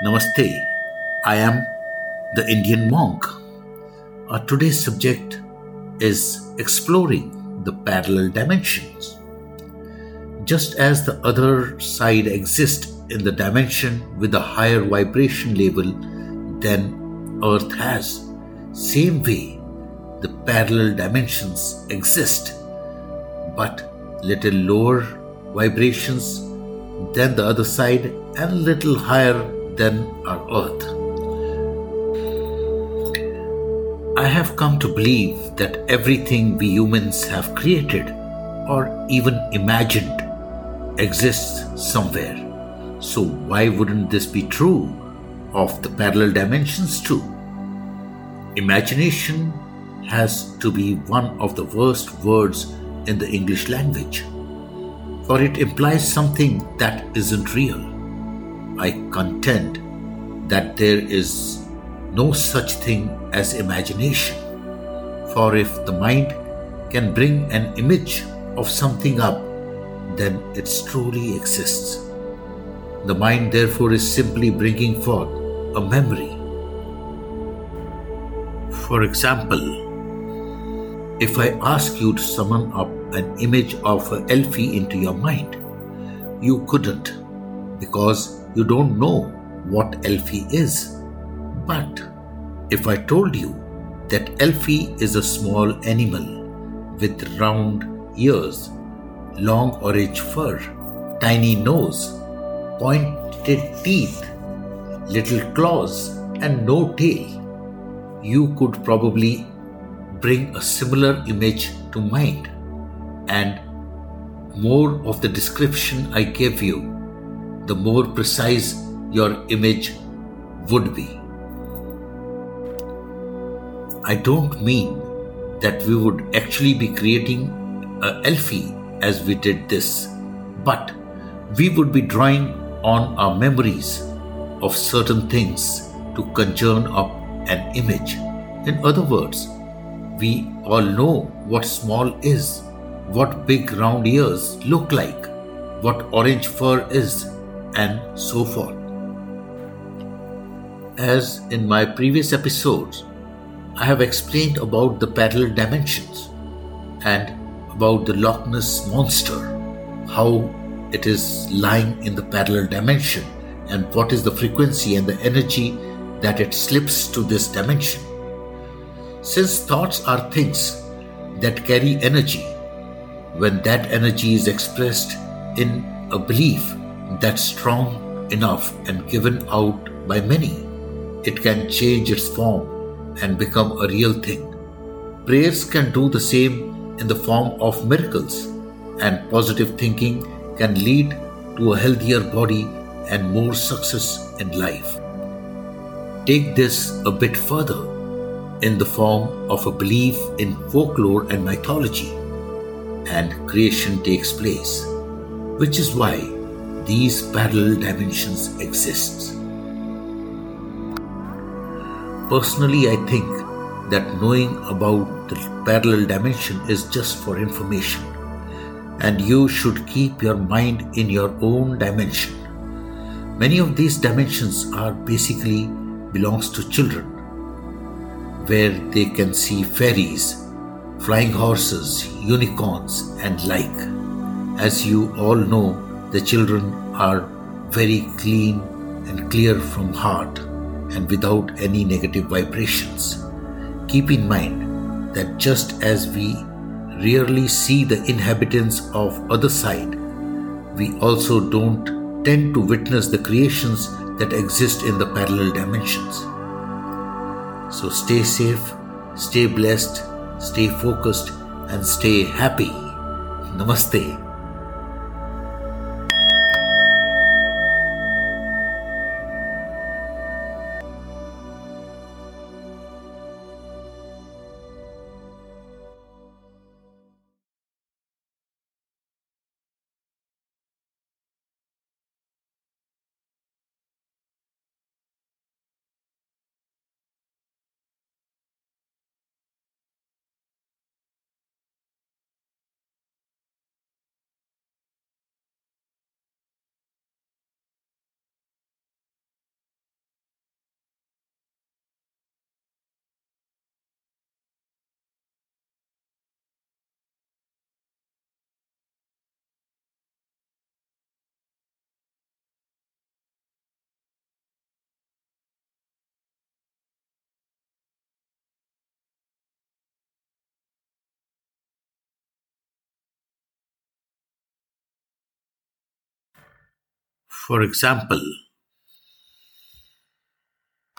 Namaste. I am the Indian monk. Our today's subject is exploring the parallel dimensions. Just as the other side exists in the dimension with a higher vibration level than Earth has, same way the parallel dimensions exist, but little lower vibrations than the other side and little higher than our earth. I have come to believe that everything we humans have created or even imagined exists somewhere. So, why wouldn't this be true of the parallel dimensions too? Imagination has to be one of the worst words in the English language, for it implies something that isn't real. I contend that there is no such thing as imagination, for if the mind can bring an image of something up, then it truly exists. The mind, therefore, is simply bringing forth a memory. For example, if I ask you to summon up an image of a Elfie into your mind, you couldn't because you don't know what Elfie is. But if I told you that Elfie is a small animal with round ears, long orange fur, tiny nose, pointed teeth, little claws, and no tail, you could probably bring a similar image to mind. And more of the description I gave you, the more precise your image would be. I don't mean that we would actually be creating a Elfie as we did this, but we would be drawing on our memories of certain things to conjure up an image. In other words, we all know what small is, what big round ears look like, what orange fur is, and so forth. As in my previous episodes, I have explained about the parallel dimensions and about the Loch Ness monster, how it is lying in the parallel dimension, and what is the frequency and the energy that it slips to this dimension. Since thoughts are things that carry energy, when that energy is expressed in a belief that's strong enough and given out by many, it can change its form and become a real thing. Prayers can do the same in the form of miracles, and positive thinking can lead to a healthier body and more success in life. Take this a bit further in the form of a belief in folklore and mythology, and creation takes place, which is why these parallel dimensions exist. Personally, I think that knowing about the parallel dimension is just for information, and you should keep your mind in your own dimension. Many of these dimensions are basically belongs to children where they can see fairies, flying horses, unicorns, and like. As you all know, the children are very clean and clear from heart and without any negative vibrations. Keep in mind that just as we rarely see the inhabitants of other side, we also don't tend to witness the creations that exist in the parallel dimensions. So stay safe, stay blessed, stay focused, and stay happy. Namaste. For example,